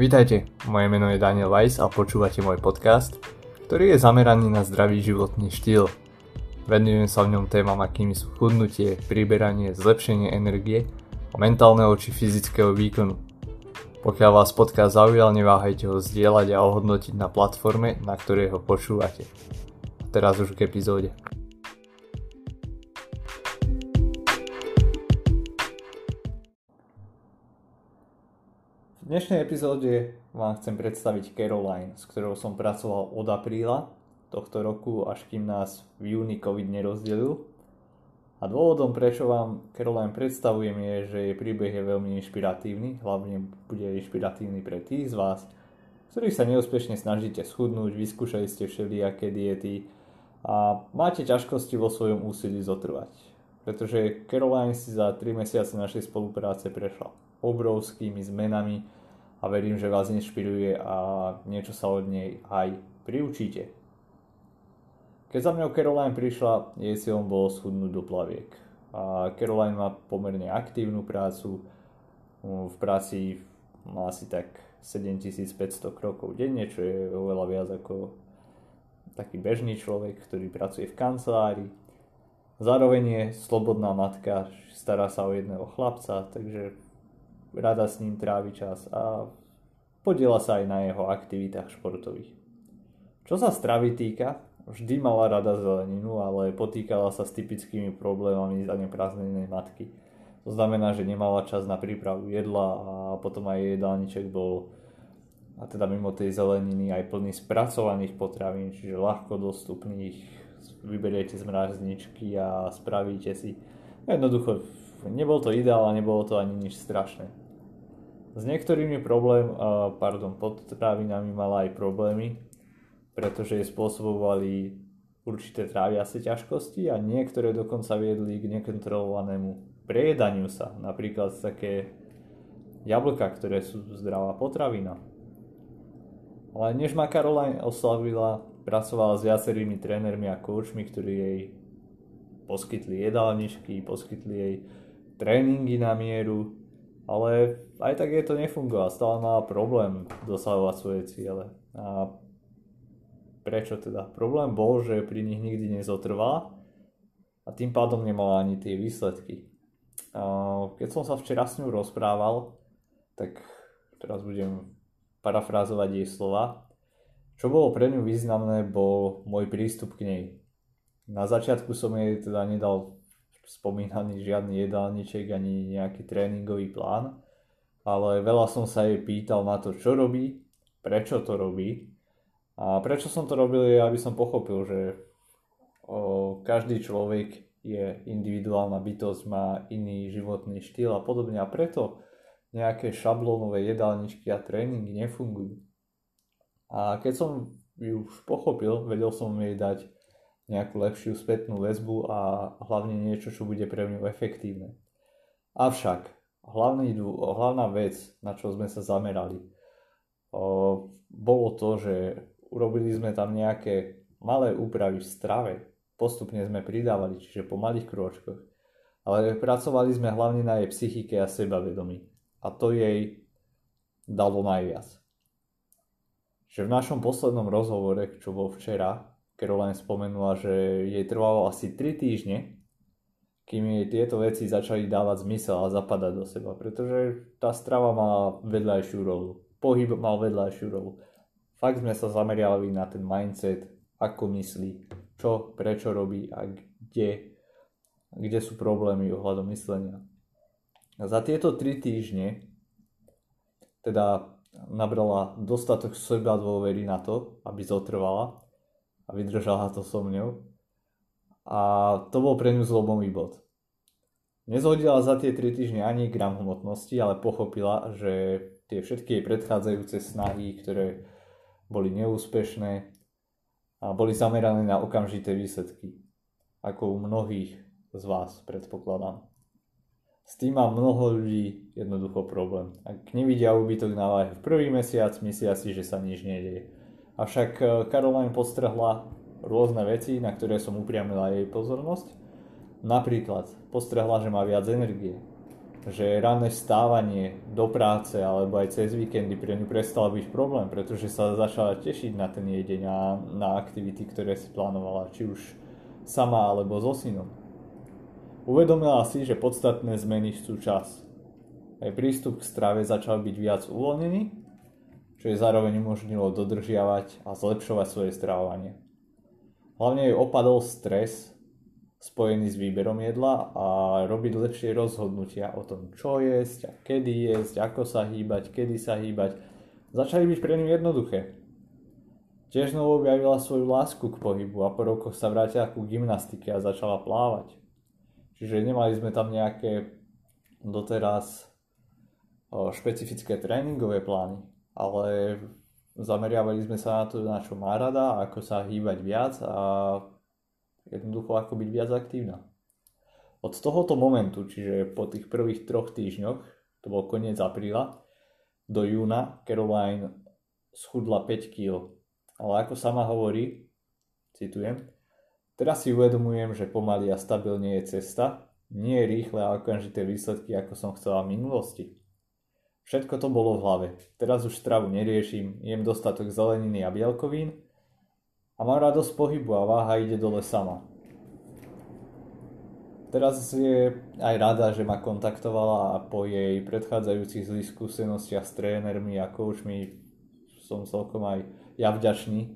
Vítajte, moje meno je Daniel Weiss a počúvate môj podcast, ktorý je zameraný na zdravý životný štýl. Venujem sa v ňom témam, akými sú chudnutie, priberanie, zlepšenie energie a mentálneho či fyzického výkonu. Pokiaľ vás podcast zaujal, neváhajte ho zdieľať a ohodnotiť na platforme, na ktorej ho počúvate. Teraz už k epizóde. V dnešnej epizóde vám chcem predstaviť Caroline, s ktorou som pracoval od apríla tohto roku, až kým nás v júni COVID nerozdelil. A dôvodom, prečo vám Caroline predstavujem, je, že jej príbeh je veľmi inšpiratívny, hlavne bude inšpiratívny pre tých z vás, ktorí sa neúspešne snažíte schudnúť, vyskúšali ste všelijaké diety a máte ťažkosti vo svojom úsilí zotrvať. Pretože Caroline si za 3 mesiace našej spolupráce prešla obrovskými zmenami, a verím, že vás inšpiruje a niečo sa od nej aj priučíte. Keď za mňou Caroline prišla, jej cieľom bolo schudnúť do plaviek. A Caroline má pomerne aktívnu prácu, v práci má asi tak 7500 krokov denne, čo je oveľa viac ako taký bežný človek, ktorý pracuje v kancelárii. Zároveň je slobodná matka, stará sa o jedného chlapca, takže rada s ním trávi čas a podiela sa aj na jeho aktivitách športových. Čo sa stravy týka, vždy mala rada zeleninu, ale potýkala sa s typickými problémami zaneprázdnenej matky. To znamená, že nemala čas na prípravu jedla a potom aj jedálniček bol a teda mimo tej zeleniny aj plný spracovaných potravín, čiže ľahko dostupných, vyberiete z mrazničky a spravíte si. Jednoducho, nebol to ideál a nebolo to ani nič strašné. S niektorými problém, pardon, potravinami mala aj problémy, pretože jej spôsobovali určité tráviace ťažkosti a niektoré dokonca viedli k nekontrolovanému prejedaniu sa. Napríklad také jablka, ktoré sú zdravá potravina. Ale než ma Caroline oslavila, pracovala s viacerými trénermi a koučmi, ktorí jej poskytli jedálničky, poskytli jej tréningy na mieru, ale aj tak je to nefungovalo, stále mala problém dosahovať svoje ciele. A prečo teda? Problém bol, že pri nich nikdy nezotrvala a tým pádom nemala ani tie výsledky. A keď som sa včera s ňou rozprával, tak teraz budem parafrázovať jej slova. Čo bolo pre ňu významné, bol môj prístup k nej. Na začiatku som jej teda nedal spomínaný žiadny jedálniček ani nejaký tréningový plán, ale veľa som sa jej pýtal na to, čo robí, prečo to robí a prečo som to robil je, aby som pochopil, že o, každý človek je individuálna bytosť, má iný životný štýl a podobne a preto nejaké šablónové jedálničky a tréningy nefungujú. A keď som ju už pochopil, vedel som jej dať nejakú lepšiu spätnú väzbu a hlavne niečo, čo bude pre mňu efektívne. Avšak hlavný, hlavná vec, na čo sme sa zamerali, bolo to, že urobili sme tam nejaké malé úpravy v strave. Postupne sme pridávali, čiže po malých krôčkoch. Ale pracovali sme hlavne na jej psychike a sebavedomí. A to jej dalo najviac. Že v našom poslednom rozhovore, čo bol včera, Caroline spomenula, že jej trvalo asi 3 týždne, kým jej tieto veci začali dávať zmysel a zapadať do seba, pretože tá strava mala vedľajšiu rolu, pohyb mal vedľajšiu rolu. Fakt sme sa zameriavali na ten mindset, ako myslí, čo, prečo robí a kde, kde sú problémy ohľadom myslenia. A za tieto 3 týždne teda nabrala dostatok seba dôvery na to, aby zotrvala a vydržala to so mňou. A to bol pre ňu zlomový bod. Nezhodila za tie 3 týždne ani gram hmotnosti, ale pochopila, že tie všetky jej predchádzajúce snahy, ktoré boli neúspešné, a boli zamerané na okamžité výsledky, ako u mnohých z vás predpokladám. S tým má mnoho ľudí jednoducho problém. Ak nevidia úbytok na váhe v prvý mesiac, myslia si, že sa nič nedieje. Avšak e, Caroline postrhla rôzne veci, na ktoré som upriamila jej pozornosť. Napríklad postrehla, že má viac energie. že ranné stávanie do práce alebo aj cez víkendy pre ňu prestalo byť problém, pretože sa začala tešiť na ten jej deň a na aktivity, ktoré si plánovala, či už sama alebo so synom. Uvedomila si, že podstatné zmeny sú čas. Aj prístup k strave začal byť viac uvoľnený, čo jej zároveň umožnilo dodržiavať a zlepšovať svoje stravovanie. Hlavne jej opadol stres spojený s výberom jedla a robiť lepšie rozhodnutia o tom, čo jesť a kedy jesť, ako sa hýbať, kedy sa hýbať. Začali byť pre ňu jednoduché. Tiež znovu objavila svoju lásku k pohybu a po rokoch sa vrátila ku gymnastike a začala plávať. Čiže nemali sme tam nejaké doteraz špecifické tréningové plány, ale zameriavali sme sa na to, na čo má rada, ako sa hýbať viac a jednoducho ako byť viac aktívna. Od tohoto momentu, čiže po tých prvých troch týždňoch, to bol koniec apríla, do júna Caroline schudla 5 kg. Ale ako sama hovorí, citujem, teraz si uvedomujem, že pomaly a stabilne je cesta, nie je rýchle a okamžité výsledky, ako som chcela v minulosti. Všetko to bolo v hlave. Teraz už stravu neriešim, jem dostatok zeleniny a bielkovín a mám radosť pohybu a váha ide dole sama. Teraz je aj rada, že ma kontaktovala a po jej predchádzajúcich zlých skúsenostiach s trénermi a coachmi som celkom aj ja vďačný,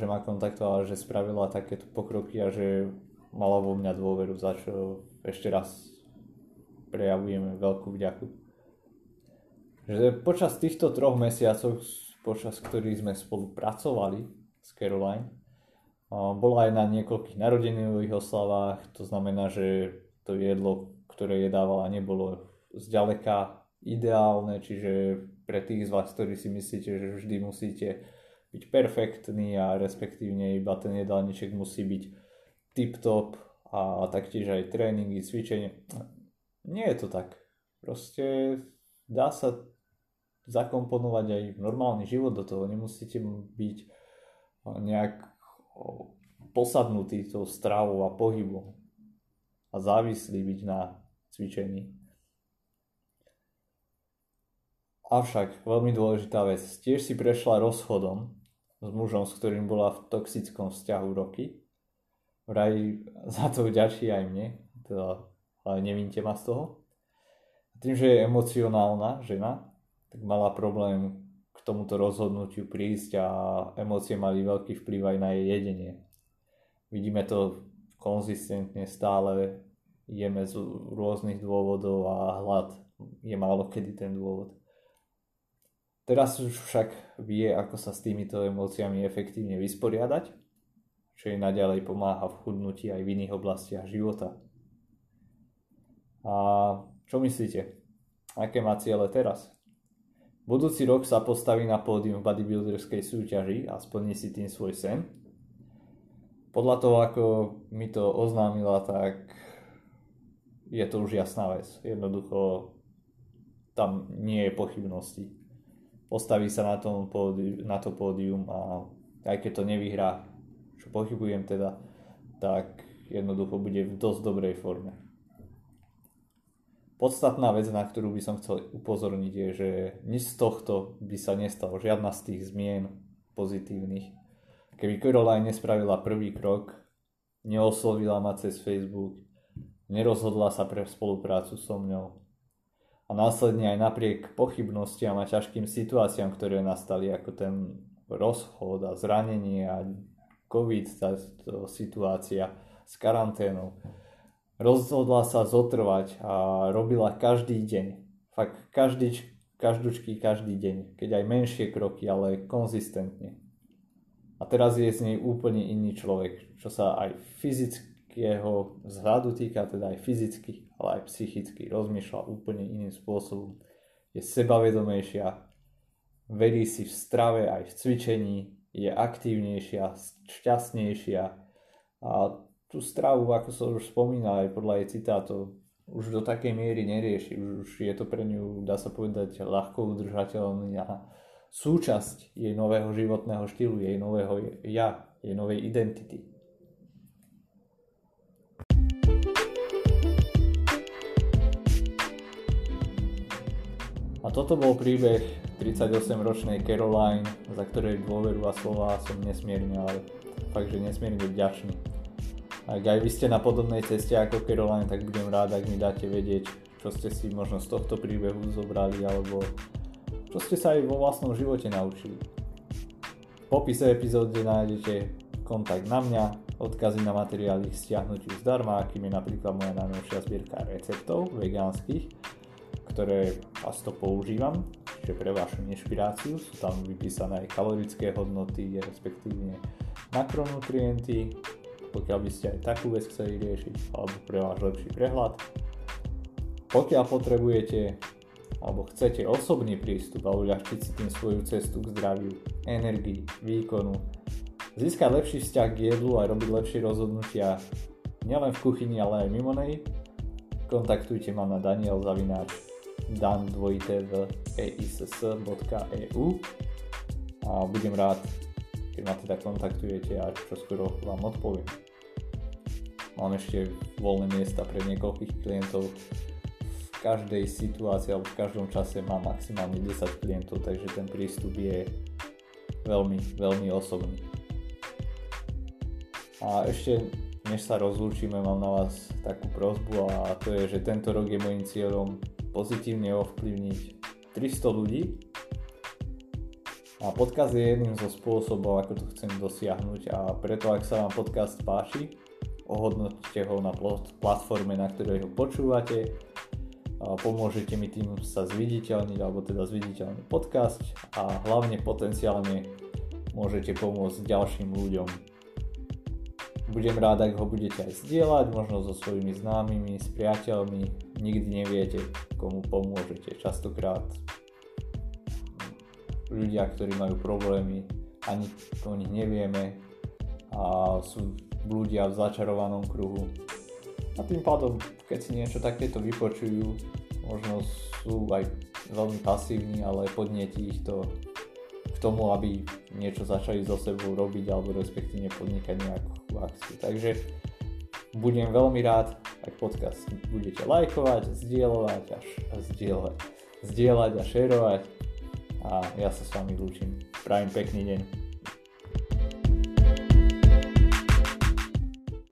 že ma kontaktovala, že spravila takéto pokroky a že mala vo mňa dôveru, za čo ešte raz prejavujeme veľkú vďaku. Že počas týchto troch mesiacov, počas ktorých sme spolu pracovali, z Caroline. Bola aj na niekoľkých narodeninových oslavách, to znamená, že to jedlo, ktoré jedávala, nebolo zďaleka ideálne, čiže pre tých z vás, ktorí si myslíte, že vždy musíte byť perfektní a respektívne iba ten jedálniček musí byť tip-top a taktiež aj tréningy, cvičenie. Nie je to tak. Proste dá sa zakomponovať aj normálny život do toho. Nemusíte byť nejak posadnutý tou stravou a pohybom a závislý byť na cvičení. Avšak veľmi dôležitá vec, tiež si prešla rozchodom s mužom, s ktorým bola v toxickom vzťahu roky. Vraj za to vďačí aj mne, teda, ale nevínte ma z toho. Tým, že je emocionálna žena, tak mala problém tomuto rozhodnutiu prísť a emócie mali veľký vplyv aj na jej jedenie. Vidíme to konzistentne stále, jeme z rôznych dôvodov a hlad je málo kedy ten dôvod. Teraz už však vie, ako sa s týmito emóciami efektívne vysporiadať, čo jej naďalej pomáha v chudnutí aj v iných oblastiach života. A čo myslíte? Aké má ciele teraz? Budúci rok sa postaví na pódium v bodybuilderskej súťaži a splní si tým svoj sen. Podľa toho, ako mi to oznámila, tak je to už jasná vec. Jednoducho tam nie je pochybnosti. Postaví sa na, tom pódium, na to pódium a aj keď to nevyhrá, čo pochybujem teda, tak jednoducho bude v dosť dobrej forme. Podstatná vec, na ktorú by som chcel upozorniť, je, že nič z tohto by sa nestalo, žiadna z tých zmien pozitívnych. Keby Caroline nespravila prvý krok, neoslovila ma cez Facebook, nerozhodla sa pre spoluprácu so mňou a následne aj napriek pochybnostiam a ťažkým situáciám, ktoré nastali, ako ten rozchod a zranenie a COVID, tá situácia s karanténou, rozhodla sa zotrvať a robila každý deň. Fakt každý, každúčky každý deň. Keď aj menšie kroky, ale konzistentne. A teraz je z nej úplne iný človek, čo sa aj fyzického vzhľadu týka, teda aj fyzicky, ale aj psychicky. Rozmýšľa úplne iným spôsobom. Je sebavedomejšia, verí si v strave aj v cvičení, je aktívnejšia, šťastnejšia a tú stravu, ako som už spomínal aj podľa jej citátov, už do takej miery nerieši. Už je to pre ňu, dá sa povedať, ľahko udržateľná súčasť jej nového životného štýlu, jej nového ja, jej novej identity. A toto bol príbeh 38-ročnej Caroline, za ktorej dôveru a slova som nesmierne, ale fakt, že nesmierne vďačný. Ak aj vy ste na podobnej ceste ako Caroline, tak budem rád, ak mi dáte vedieť, čo ste si možno z tohto príbehu zobrali, alebo čo ste sa aj vo vlastnom živote naučili. V popise epizódy nájdete kontakt na mňa, odkazy na materiály k stiahnutiu zdarma, akým je napríklad moja najnovšia zbierka receptov vegánskych, ktoré často používam, čiže pre vašu inšpiráciu sú tam vypísané aj kalorické hodnoty, respektíve makronutrienty, pokiaľ by ste aj takú vec chceli riešiť, alebo pre váš lepší prehľad. Pokiaľ potrebujete alebo chcete osobný prístup a uľahčiť si tým svoju cestu k zdraviu, energii, výkonu, získať lepší vzťah k jedlu a robiť lepšie rozhodnutia nielen v kuchyni, ale aj mimo nej, kontaktujte ma na Daniel Zavináč dan v eiss.eu a budem rád, keď ma teda kontaktujete a čo skoro vám odpoviem. Mám ešte voľné miesta pre niekoľkých klientov. V každej situácii alebo v každom čase mám maximálne 10 klientov, takže ten prístup je veľmi, veľmi osobný. A ešte než sa rozlúčime, mám na vás takú prozbu a to je, že tento rok je môjim cieľom pozitívne ovplyvniť 300 ľudí a podcast je jedným zo spôsobov, ako to chcem dosiahnuť a preto ak sa vám podcast páči, ohodnoťte ho na platforme, na ktorej ho počúvate. Pomôžete mi tým sa zviditeľniť, alebo teda zviditeľniť podcast a hlavne potenciálne môžete pomôcť ďalším ľuďom. Budem rád, ak ho budete aj zdieľať, možno so svojimi známymi, s priateľmi. Nikdy neviete, komu pomôžete. Častokrát ľudia, ktorí majú problémy, ani o nich nevieme a sú blúdia v začarovanom kruhu. A tým pádom, keď si niečo takéto vypočujú, možno sú aj veľmi pasívni, ale podnieti ich to k tomu, aby niečo začali so sebou robiť alebo respektíve podnikať nejakú akciu. Takže budem veľmi rád, ak podcast budete lajkovať, zdieľovať a, a zdieľať, zdieľať a šerovať a ja sa s vami lúčim. Prajem pekný deň.